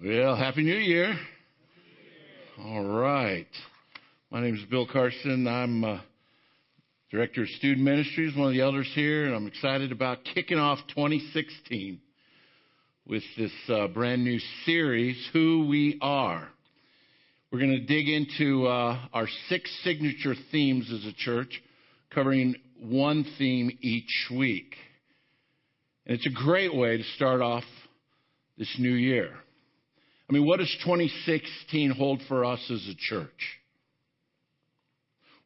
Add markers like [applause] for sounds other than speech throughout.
Well, Happy New Year. All right. My name is Bill Carson. I'm uh, Director of Student Ministries, one of the elders here, and I'm excited about kicking off 2016 with this uh, brand new series, Who We Are. We're going to dig into uh, our six signature themes as a church, covering one theme each week. And it's a great way to start off this new year. I mean, what does 2016 hold for us as a church?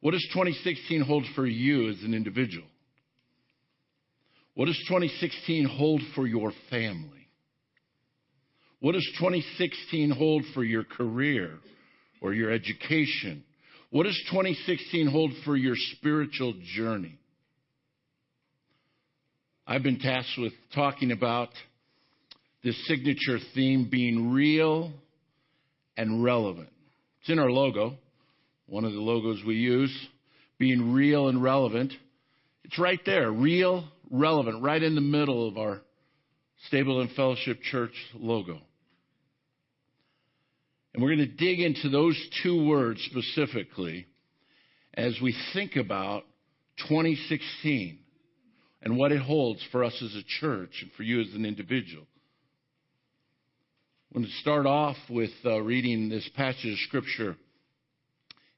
What does 2016 hold for you as an individual? What does 2016 hold for your family? What does 2016 hold for your career or your education? What does 2016 hold for your spiritual journey? I've been tasked with talking about this signature theme being real and relevant. It's in our logo, one of the logos we use, being real and relevant. It's right there, real, relevant, right in the middle of our Stapleton Fellowship Church logo. And we're going to dig into those two words specifically as we think about 2016 and what it holds for us as a church and for you as an individual. I'm going to start off with uh, reading this passage of Scripture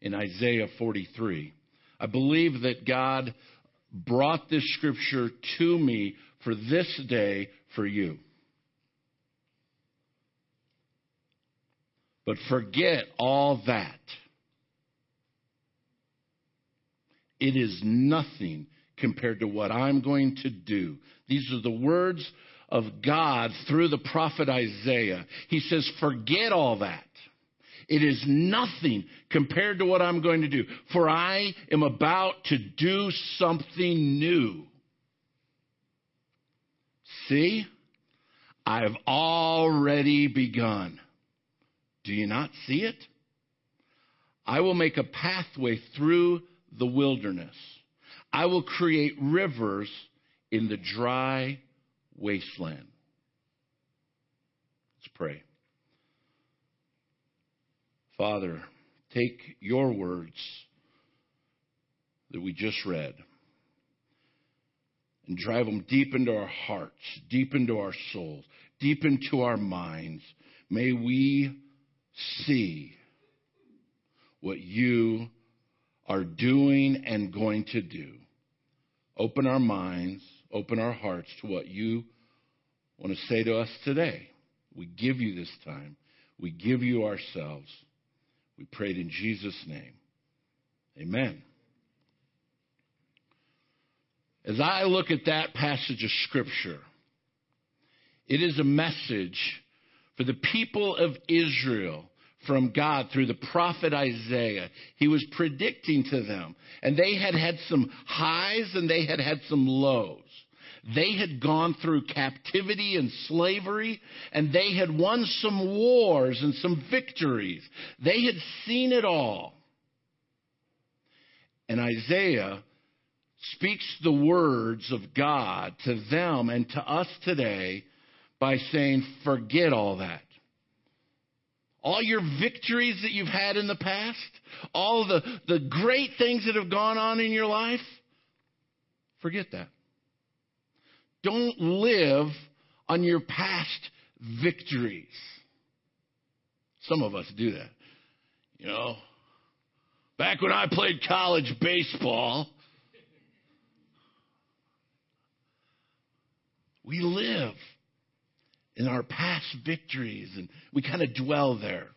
in Isaiah 43. I believe that God brought this Scripture to me for this day for you. But forget all that. It is nothing compared to what I'm going to do. These are the words of God through the prophet Isaiah. He says, forget all that. It is nothing compared to what I'm going to do, for I am about to do something new. See, I've already begun. Do you not see it? I will make a pathway through the wilderness. I will create rivers in the dry wasteland. Let's pray. Father, take your words that we just read and drive them deep into our hearts, deep into our souls, deep into our minds. May we see what you are doing and going to do. Open our minds open our hearts to what you want to say to us today. We give you this time. We give you ourselves. We prayed in Jesus' name. Amen. As I look at that passage of Scripture, it is a message for the people of Israel from God through the prophet Isaiah. He was predicting to them. And they had had some highs and they had had some lows. They had gone through captivity and slavery, and they had won some wars and some victories. They had seen it all. And Isaiah speaks the words of God to them and to us today by saying, Forget all that. All your victories that you've had in the past, all the, the great things that have gone on in your life, forget that. Don't live on your past victories. Some of us do that. You know, back when I played college baseball, we live in our past victories and we kind of dwell there.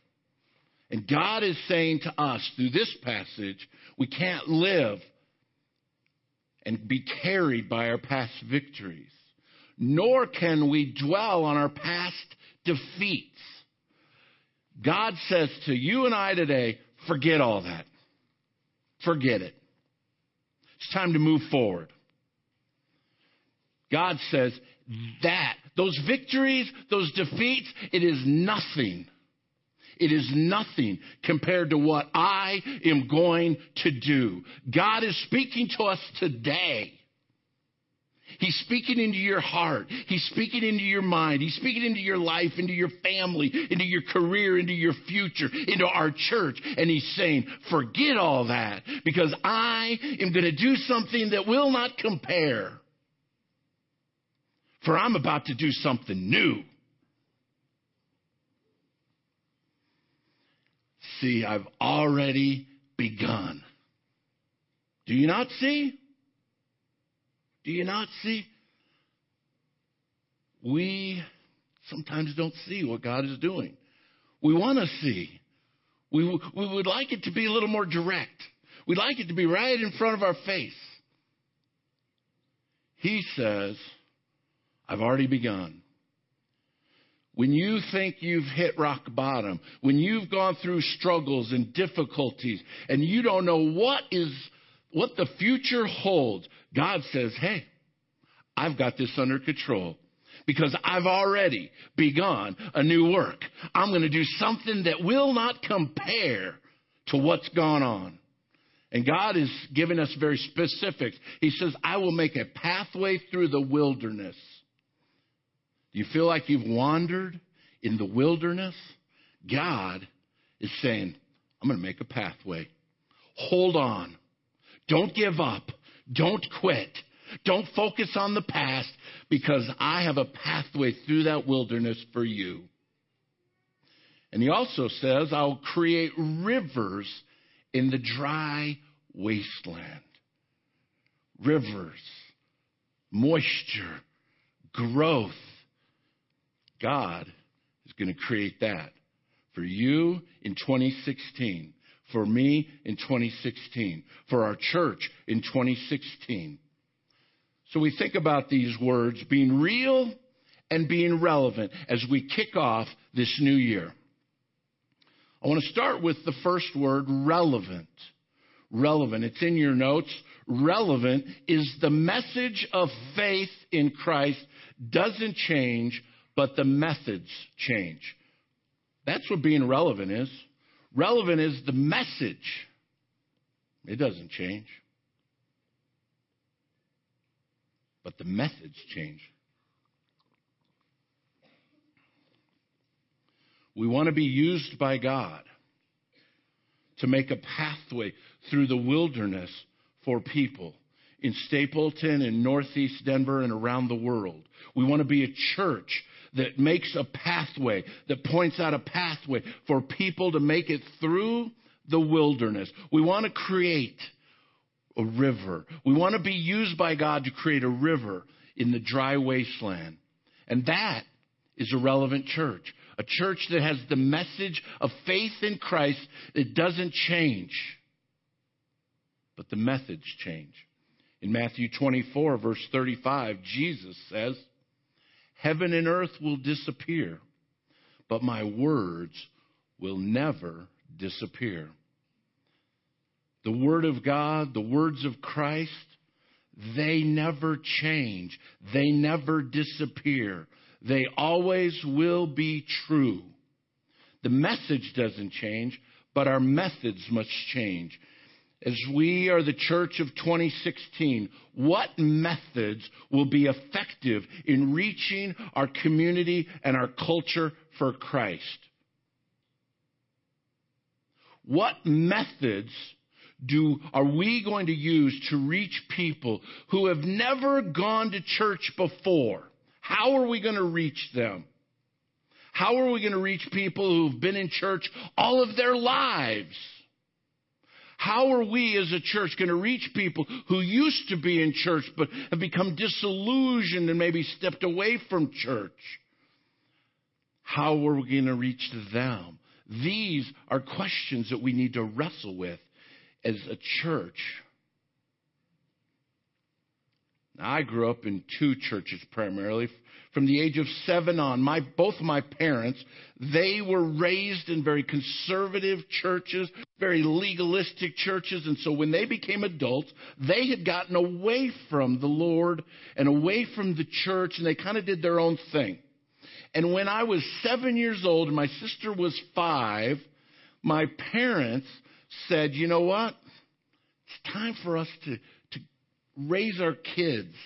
And God is saying to us through this passage, we can't live and be carried by our past victories nor can we dwell on our past defeats. God says to you and I today, forget all that. Forget it. It's time to move forward. God says that, those victories, those defeats, it is nothing. It is nothing compared to what I am going to do. God is speaking to us today He's speaking into your heart. He's speaking into your mind. He's speaking into your life, into your family, into your career, into your future, into our church. And he's saying, forget all that because I am going to do something that will not compare. For I'm about to do something new. See, I've already begun. Do you not see? Do you not see? We sometimes don't see what God is doing. We want to see. We, we would like it to be a little more direct. We'd like it to be right in front of our face. He says, I've already begun. When you think you've hit rock bottom, when you've gone through struggles and difficulties and you don't know what is what the future holds, God says, hey, I've got this under control because I've already begun a new work. I'm going to do something that will not compare to what's gone on. And God is giving us very specifics. He says, I will make a pathway through the wilderness. You feel like you've wandered in the wilderness? God is saying, I'm going to make a pathway. Hold on. Don't give up. Don't quit. Don't focus on the past because I have a pathway through that wilderness for you. And he also says, I'll create rivers in the dry wasteland. Rivers, moisture, growth. God is going to create that for you in 2016 for me in 2016, for our church in 2016. So we think about these words being real and being relevant as we kick off this new year. I want to start with the first word, relevant. Relevant. It's in your notes. Relevant is the message of faith in Christ doesn't change, but the methods change. That's what being relevant is. Relevant is the message. It doesn't change. But the methods change. We want to be used by God to make a pathway through the wilderness for people in Stapleton and Northeast Denver and around the world. We want to be a church that makes a pathway, that points out a pathway for people to make it through the wilderness. We want to create a river. We want to be used by God to create a river in the dry wasteland. And that is a relevant church. A church that has the message of faith in Christ that doesn't change. But the methods change. In Matthew 24, verse 35, Jesus says, Heaven and earth will disappear, but my words will never disappear. The Word of God, the words of Christ, they never change. They never disappear. They always will be true. The message doesn't change, but our methods must change as we are the church of 2016, what methods will be effective in reaching our community and our culture for Christ? What methods do, are we going to use to reach people who have never gone to church before? How are we going to reach them? How are we going to reach people who've been in church all of their lives? How are we as a church going to reach people who used to be in church but have become disillusioned and maybe stepped away from church? How are we going to reach them? These are questions that we need to wrestle with as a church. Now, I grew up in two churches primarily from the age of seven on. My, both my parents, they were raised in very conservative churches, very legalistic churches. And so when they became adults, they had gotten away from the Lord and away from the church and they kind of did their own thing. And when I was seven years old and my sister was five, my parents said, you know what? It's time for us to, to raise our kids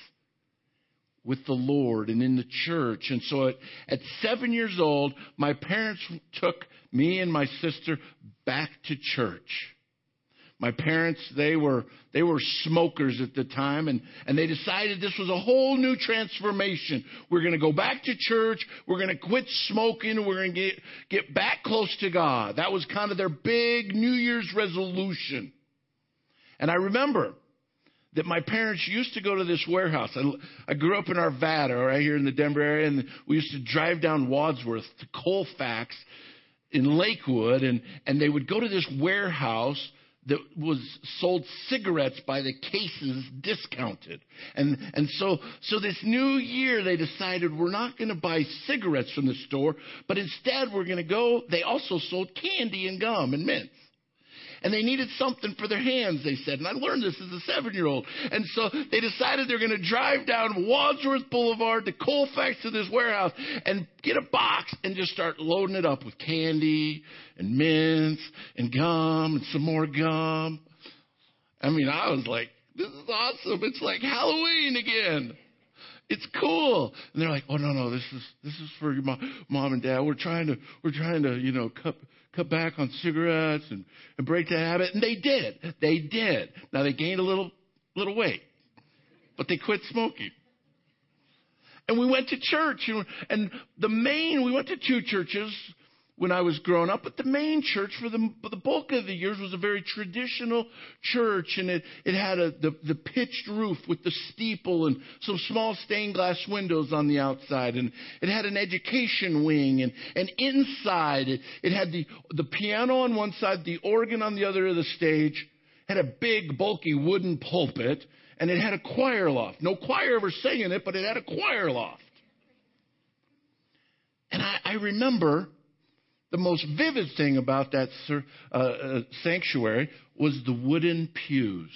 with the Lord and in the church. And so at, at seven years old, my parents took me and my sister back to church. My parents, they were, they were smokers at the time and, and they decided this was a whole new transformation. We're going to go back to church. We're going to quit smoking. We're going to get, get back close to God. That was kind of their big New Year's resolution. And I remember that my parents used to go to this warehouse. I, I grew up in Arvada, right here in the Denver area, and we used to drive down Wadsworth to Colfax in Lakewood, and, and they would go to this warehouse that was sold cigarettes by the cases discounted. And, and so, so this new year they decided we're not going to buy cigarettes from the store, but instead we're going to go, they also sold candy and gum and mints and they needed something for their hands, they said. And I learned this as a seven year old. And so they decided they're going to drive down Wadsworth Boulevard to Colfax to this warehouse and get a box and just start loading it up with candy and mints and gum and some more gum. I mean, I was like, this is awesome. It's like Halloween again. It's cool. And they're like, oh no, no, this is this is for your mom, mom and dad. We're trying to we're trying to you know cut cut back on cigarettes and, and break that habit. And they did. They did. Now they gained a little, little weight, but they quit smoking. And we went to church and, and the main, we went to two churches when I was growing up, but the main church for the, the bulk of the years was a very traditional church, and it, it had a, the, the pitched roof with the steeple and some small stained glass windows on the outside, and it had an education wing, and, and inside it, it had the, the piano on one side, the organ on the other of the stage, had a big bulky wooden pulpit, and it had a choir loft. No choir ever sang in it, but it had a choir loft. And I, I remember the most vivid thing about that uh, uh, sanctuary was the wooden pews.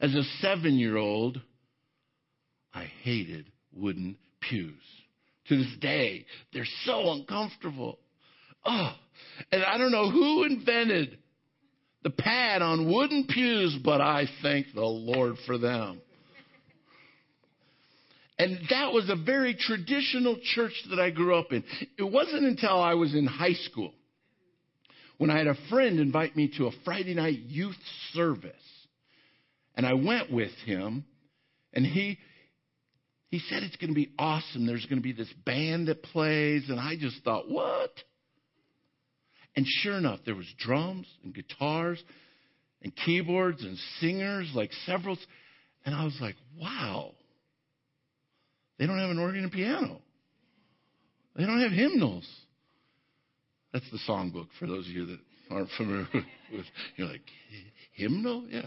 As a seven year old, I hated wooden pews. To this day, they're so uncomfortable. Oh, and I don't know who invented the pad on wooden pews, but I thank the Lord for them. And that was a very traditional church that I grew up in. It wasn't until I was in high school when I had a friend invite me to a Friday night youth service. And I went with him, and he he said it's going to be awesome. There's going to be this band that plays, and I just thought, what? And sure enough, there was drums and guitars and keyboards and singers, like several. And I was like, wow. They don't have an organ and piano. They don't have hymnals. That's the songbook for those of you that aren't familiar [laughs] with. You're like, hymnal? Yeah.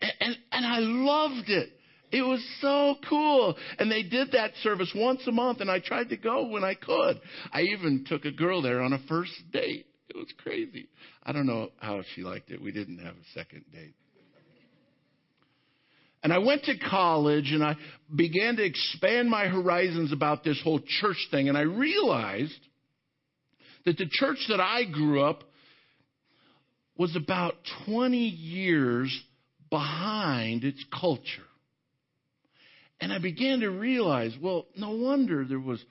And, and, and I loved it. It was so cool. And they did that service once a month, and I tried to go when I could. I even took a girl there on a first date. It was crazy. I don't know how she liked it. We didn't have a second date. And I went to college and I began to expand my horizons about this whole church thing. And I realized that the church that I grew up was about 20 years behind its culture. And I began to realize, well, no wonder there was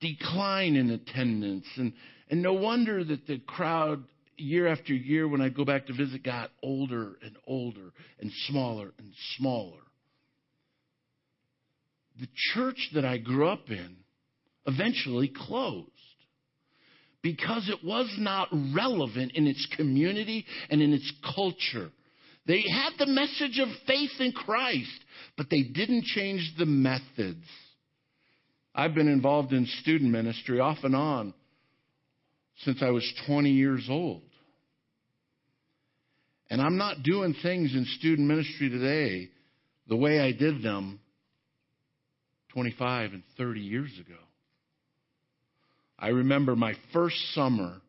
decline in attendance and, and no wonder that the crowd year after year, when I go back to visit, got older and older and smaller and smaller. The church that I grew up in eventually closed because it was not relevant in its community and in its culture. They had the message of faith in Christ, but they didn't change the methods. I've been involved in student ministry off and on since I was 20 years old. And I'm not doing things in student ministry today the way I did them 25 and 30 years ago. I remember my first summer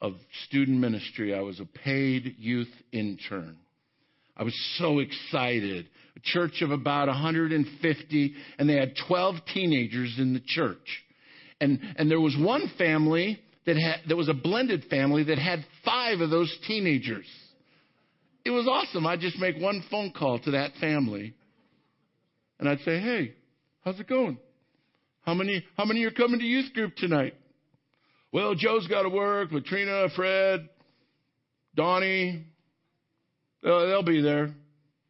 of student ministry, I was a paid youth intern. I was so excited. A church of about 150, and they had 12 teenagers in the church. And, and there was one family that had, that was a blended family that had five of those teenagers. It was awesome. I'd just make one phone call to that family. And I'd say, hey, how's it going? How many, how many are coming to youth group tonight? Well, Joe's got to work, Latrina, Fred, Donnie. Uh, they'll be there.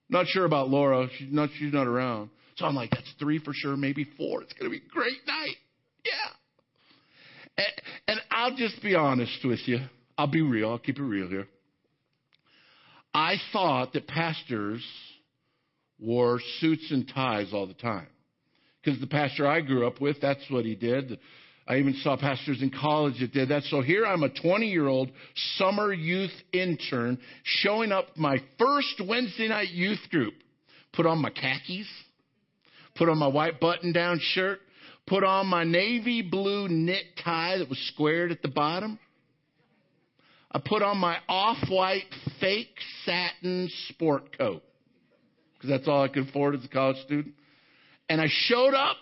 Not sure about Laura. She's not, she's not around. So I'm like, that's three for sure, maybe four. It's to be a great night. Yeah. And, and I'll just be honest with you. I'll be real. I'll keep it real here. I thought that pastors wore suits and ties all the time. Because the pastor I grew up with, that's what he did. I even saw pastors in college that did that. So here I'm a 20 year old summer youth intern showing up my first Wednesday night youth group. Put on my khakis, put on my white button down shirt, put on my navy blue knit tie that was squared at the bottom. I put on my off white fake satin sport coat because that's all I could afford as a college student. And I showed up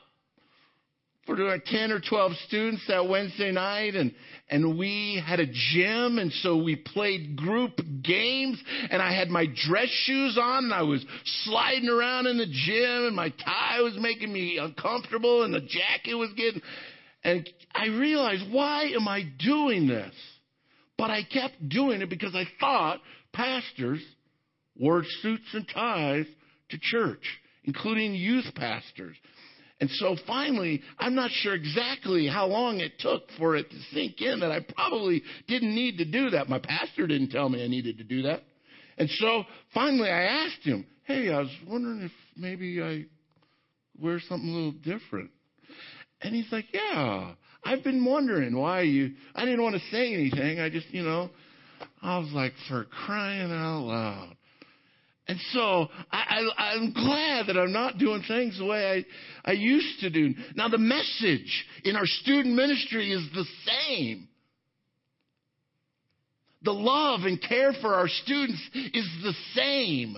for 10 or 12 students that Wednesday night and, and we had a gym and so we played group games and I had my dress shoes on and I was sliding around in the gym and my tie was making me uncomfortable and the jacket was getting, and I realized, why am I doing this? But I kept doing it because I thought pastors wore suits and ties to church, including youth pastors. And so finally, I'm not sure exactly how long it took for it to sink in that I probably didn't need to do that. My pastor didn't tell me I needed to do that. And so finally I asked him, Hey, I was wondering if maybe I wear something a little different. And he's like, Yeah, I've been wondering why you, I didn't want to say anything. I just, you know, I was like, for crying out loud. And so I, I, I'm glad that I'm not doing things the way I, I used to do. Now the message in our student ministry is the same. The love and care for our students is the same.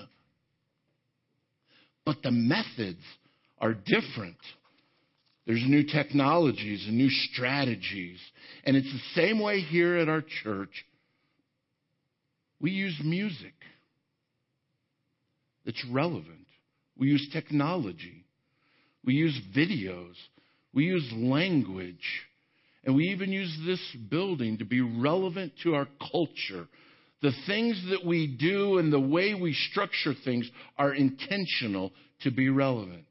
But the methods are different. There's new technologies and new strategies. And it's the same way here at our church. We use music that's relevant. We use technology. We use videos. We use language. And we even use this building to be relevant to our culture. The things that we do and the way we structure things are intentional to be relevant.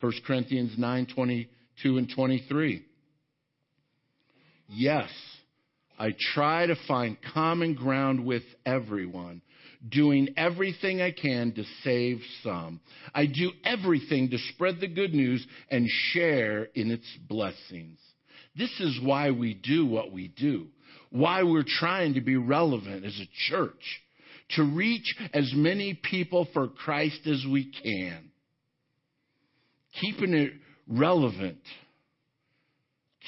1 Corinthians 9 22 and 23. Yes, I try to find common ground with everyone doing everything I can to save some. I do everything to spread the good news and share in its blessings. This is why we do what we do, why we're trying to be relevant as a church, to reach as many people for Christ as we can. Keeping it relevant.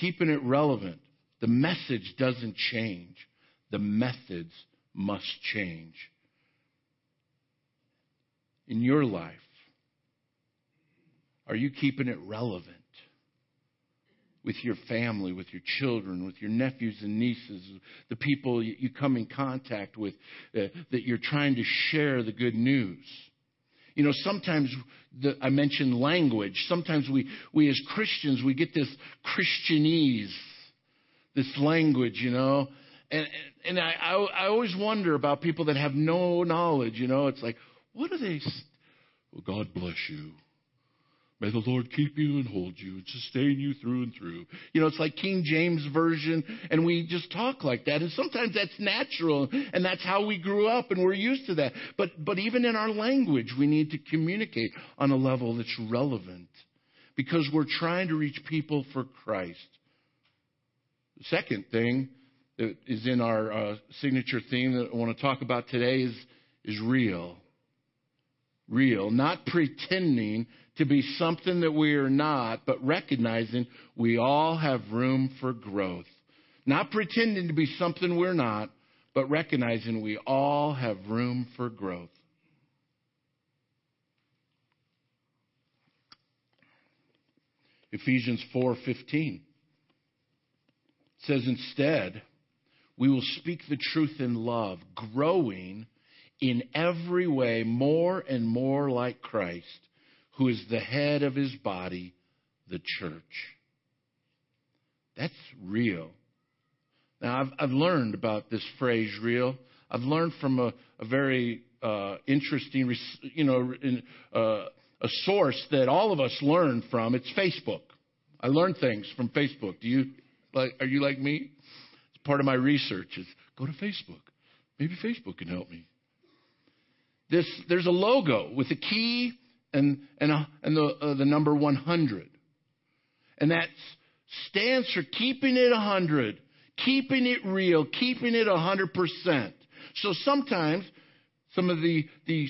Keeping it relevant. The message doesn't change. The methods must change in your life? Are you keeping it relevant with your family, with your children, with your nephews and nieces, the people you come in contact with uh, that you're trying to share the good news? You know, sometimes the, I mentioned language. Sometimes we, we as Christians, we get this Christianese, this language, you know. And, and I, I, I always wonder about people that have no knowledge, you know. It's like, what are they? Well, God bless you. May the Lord keep you and hold you and sustain you through and through. You know, it's like King James Version, and we just talk like that. And sometimes that's natural, and that's how we grew up, and we're used to that. But, but even in our language, we need to communicate on a level that's relevant because we're trying to reach people for Christ. The second thing that is in our uh, signature theme that I want to talk about today is, is real real, not pretending to be something that we are not, but recognizing we all have room for growth. Not pretending to be something we're not, but recognizing we all have room for growth. Ephesians 4:15 says instead we will speak the truth in love, growing in every way more and more like Christ, who is the head of his body, the church. That's real. Now, I've, I've learned about this phrase, real. I've learned from a, a very uh, interesting, you know, in, uh, a source that all of us learn from. It's Facebook. I learn things from Facebook. Do you like? Are you like me? It's part of my research. Is go to Facebook. Maybe Facebook can help me. This there's a logo with a key and and a, and the uh, the number 100, and that stands for keeping it 100, keeping it real, keeping it 100 percent. So sometimes some of the the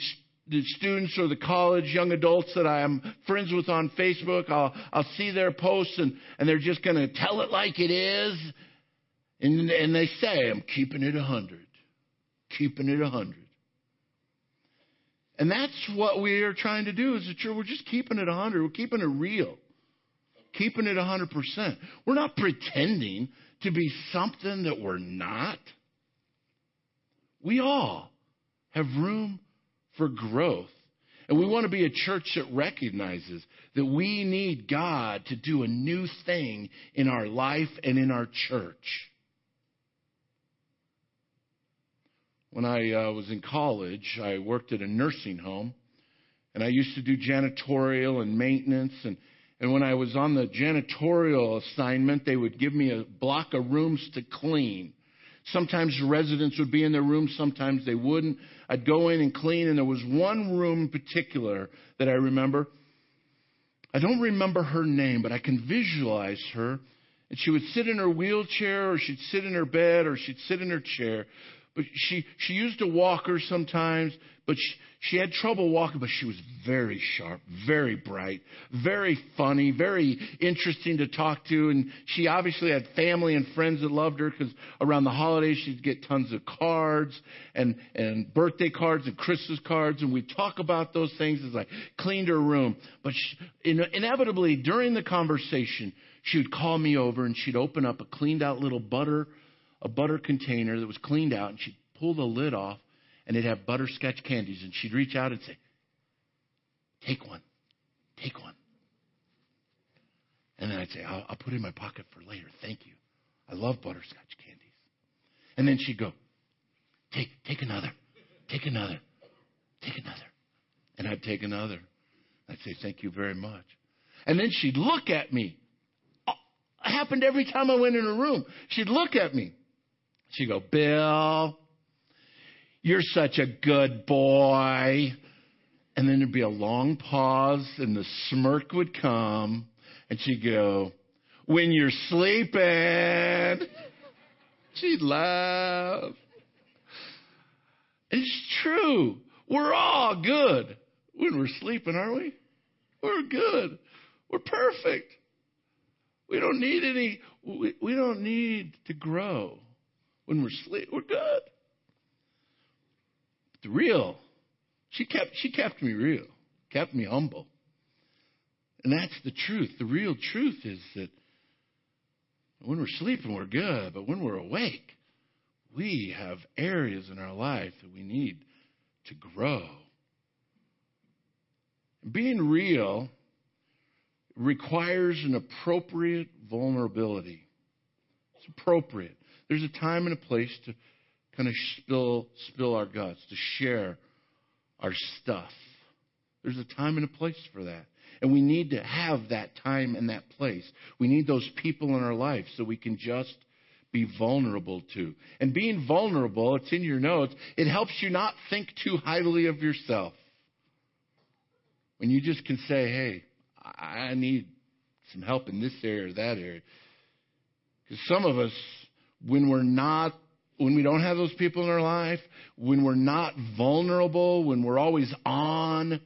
the students or the college young adults that I am friends with on Facebook, I'll, I'll see their posts and, and they're just going to tell it like it is. And, and they say, I'm keeping it 100. Keeping it 100. And that's what we are trying to do as a church. We're just keeping it 100. We're keeping it real. Keeping it 100%. We're not pretending to be something that we're not. We all have room for growth. And we want to be a church that recognizes that we need God to do a new thing in our life and in our church. When I uh, was in college, I worked at a nursing home, and I used to do janitorial and maintenance. And, and when I was on the janitorial assignment, they would give me a block of rooms to clean. Sometimes residents would be in their room, sometimes they wouldn't. I'd go in and clean, and there was one room in particular that I remember. I don't remember her name, but I can visualize her. And she would sit in her wheelchair, or she'd sit in her bed, or she'd sit in her chair. But she, she used a walker sometimes, but she, she had trouble walking, but she was very sharp, very bright, very funny, very interesting to talk to. And she obviously had family and friends that loved her because around the holidays she'd get tons of cards and, and birthday cards and Christmas cards. And we'd talk about those things as I cleaned her room. But she, in, inevitably during the conversation, she would call me over and she'd open up a cleaned out little butter a butter container that was cleaned out, and she'd pull the lid off, and it'd have butterscotch candies. And she'd reach out and say, Take one. Take one. And then I'd say, I'll, I'll put it in my pocket for later. Thank you. I love butterscotch candies. And then she'd go, Take, take another. Take another. Take another. And I'd take another. I'd say, Thank you very much. And then she'd look at me. It happened every time I went in her room. She'd look at me. She'd go, Bill, you're such a good boy. And then there'd be a long pause, and the smirk would come, and she'd go, When you're sleeping. She'd laugh. It's true. We're all good when we're sleeping, aren't we? We're good. We're perfect. We don't need any, we, we don't need to grow when we're asleep, we're good. The real, she kept, she kept me real, kept me humble. And that's the truth. The real truth is that when we're sleeping, we're good, but when we're awake, we have areas in our life that we need to grow. Being real requires an appropriate vulnerability. It's appropriate. There's a time and a place to kind of spill, spill our guts, to share our stuff. There's a time and a place for that. And we need to have that time and that place. We need those people in our life so we can just be vulnerable to. And being vulnerable, it's in your notes, it helps you not think too highly of yourself. When you just can say, hey, I need some help in this area or that area. Because some of us, when we're not, when we don't have those people in our life, when we're not vulnerable, when we're always on,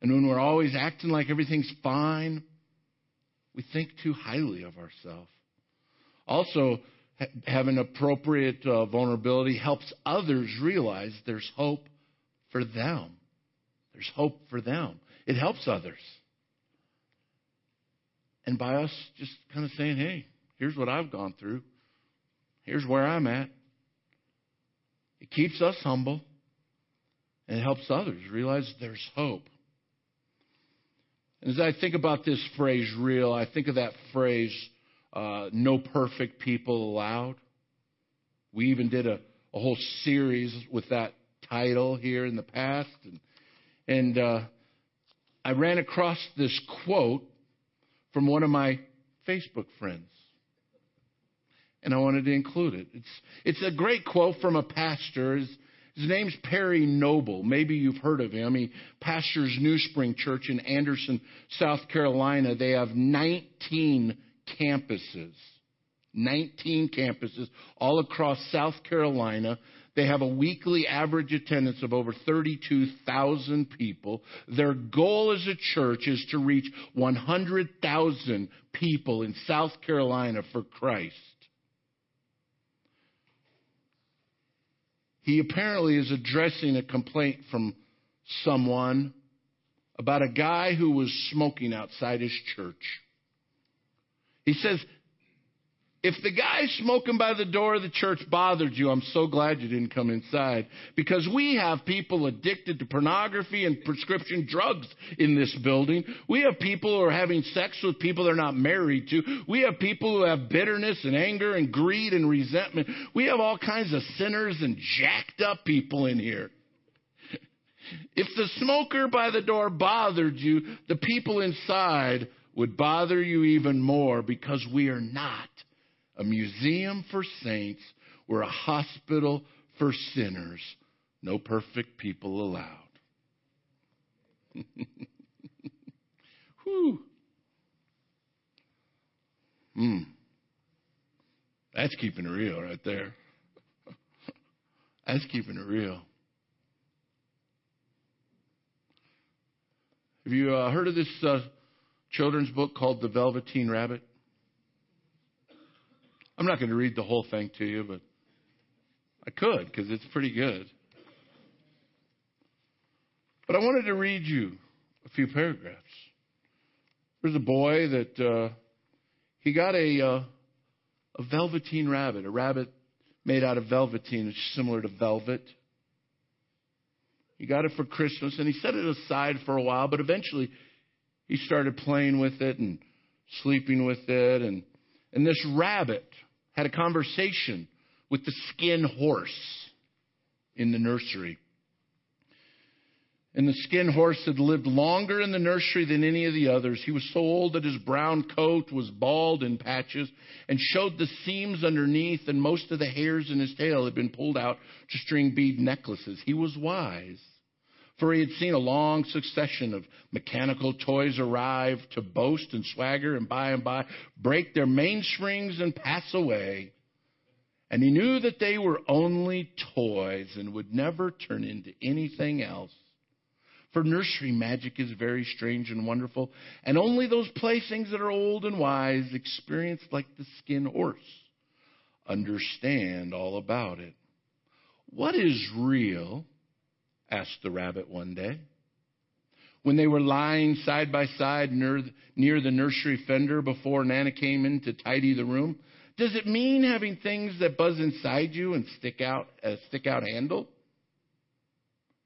and when we're always acting like everything's fine, we think too highly of ourselves. Also, having appropriate uh, vulnerability helps others realize there's hope for them. There's hope for them. It helps others. And by us just kind of saying, hey, here's what I've gone through. Here's where I'm at. It keeps us humble and it helps others realize there's hope. And as I think about this phrase, real, I think of that phrase, uh, no perfect people allowed. We even did a, a whole series with that title here in the past. And, and uh, I ran across this quote from one of my Facebook friends. And I wanted to include it. It's, it's a great quote from a pastor. His, his name's Perry Noble. Maybe you've heard of him. He pastors New Spring Church in Anderson, South Carolina. They have 19 campuses. 19 campuses all across South Carolina. They have a weekly average attendance of over 32,000 people. Their goal as a church is to reach 100,000 people in South Carolina for Christ. He apparently is addressing a complaint from someone about a guy who was smoking outside his church. He says, if the guy smoking by the door of the church bothered you, I'm so glad you didn't come inside. Because we have people addicted to pornography and prescription drugs in this building. We have people who are having sex with people they're not married to. We have people who have bitterness and anger and greed and resentment. We have all kinds of sinners and jacked up people in here. If the smoker by the door bothered you, the people inside would bother you even more because we are not a museum for saints. We're a hospital for sinners. No perfect people allowed. [laughs] Whew. Hmm. That's keeping it real right there. [laughs] That's keeping it real. Have you uh, heard of this uh, children's book called The Velveteen Rabbit? I'm not going to read the whole thing to you, but I could because it's pretty good. But I wanted to read you a few paragraphs. There's a boy that uh, he got a uh, a velveteen rabbit, a rabbit made out of velveteen, is similar to velvet. He got it for Christmas and he set it aside for a while, but eventually he started playing with it and sleeping with it and and this rabbit had a conversation with the skin horse in the nursery. And the skin horse had lived longer in the nursery than any of the others. He was so old that his brown coat was bald in patches and showed the seams underneath, and most of the hairs in his tail had been pulled out to string bead necklaces. He was wise for he had seen a long succession of mechanical toys arrive to boast and swagger and by and by break their mainsprings and pass away. And he knew that they were only toys and would never turn into anything else. For nursery magic is very strange and wonderful, and only those playthings that are old and wise, experienced like the skin horse, understand all about it. What is real asked the rabbit one day. When they were lying side by side near, near the nursery fender before Nana came in to tidy the room, does it mean having things that buzz inside you and stick out a stick out handle?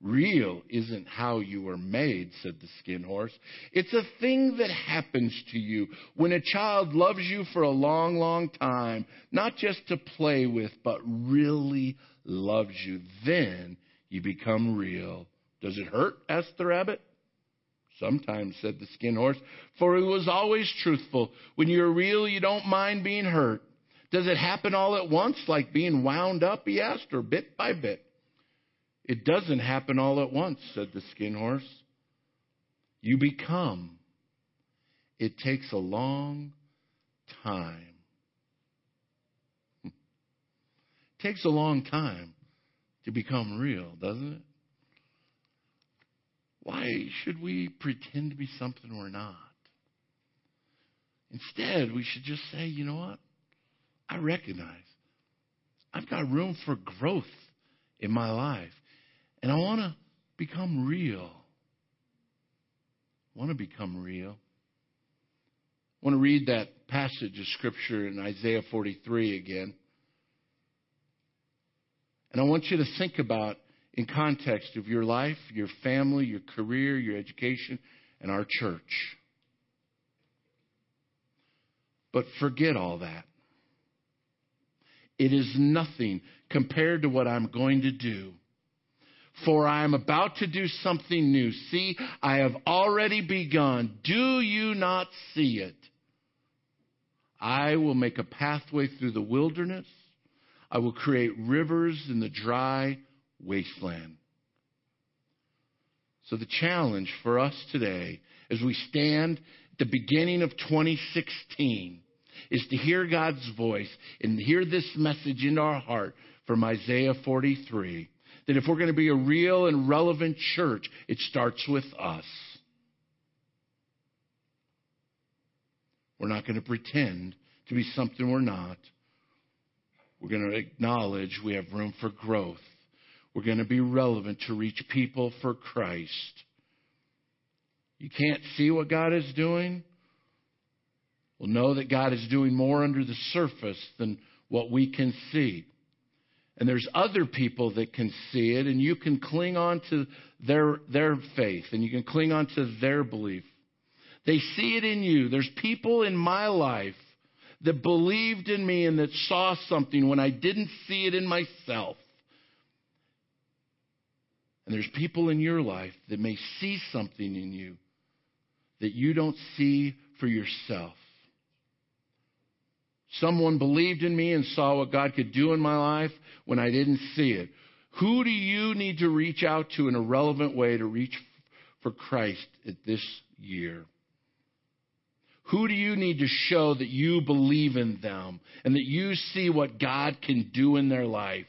Real isn't how you were made, said the skin horse. It's a thing that happens to you when a child loves you for a long, long time, not just to play with, but really loves you. Then you become real. Does it hurt? asked the rabbit. Sometimes, said the skin horse, for he was always truthful. When you're real, you don't mind being hurt. Does it happen all at once, like being wound up? He asked, or bit by bit. It doesn't happen all at once, said the skin horse. You become. It takes a long time. It [laughs] takes a long time to become real, doesn't it? Why should we pretend to be something we're not? Instead, we should just say, you know what? I recognize I've got room for growth in my life, and I want to become real. Want to become real. I want to read that passage of Scripture in Isaiah 43 again. And I want you to think about in context of your life, your family, your career, your education, and our church. But forget all that. It is nothing compared to what I'm going to do. For I am about to do something new. See, I have already begun. Do you not see it? I will make a pathway through the wilderness I will create rivers in the dry wasteland. So the challenge for us today as we stand at the beginning of 2016 is to hear God's voice and hear this message in our heart from Isaiah 43 that if we're going to be a real and relevant church, it starts with us. We're not going to pretend to be something we're not. We're going to acknowledge we have room for growth. We're going to be relevant to reach people for Christ. You can't see what God is doing? Well, know that God is doing more under the surface than what we can see. And there's other people that can see it, and you can cling on to their, their faith, and you can cling on to their belief. They see it in you. There's people in my life that believed in me and that saw something when I didn't see it in myself. And there's people in your life that may see something in you that you don't see for yourself. Someone believed in me and saw what God could do in my life when I didn't see it. Who do you need to reach out to in a relevant way to reach for Christ at this year? Who do you need to show that you believe in them and that you see what God can do in their life?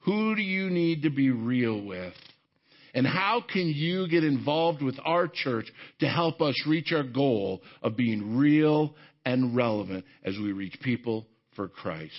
Who do you need to be real with? And how can you get involved with our church to help us reach our goal of being real and relevant as we reach people for Christ?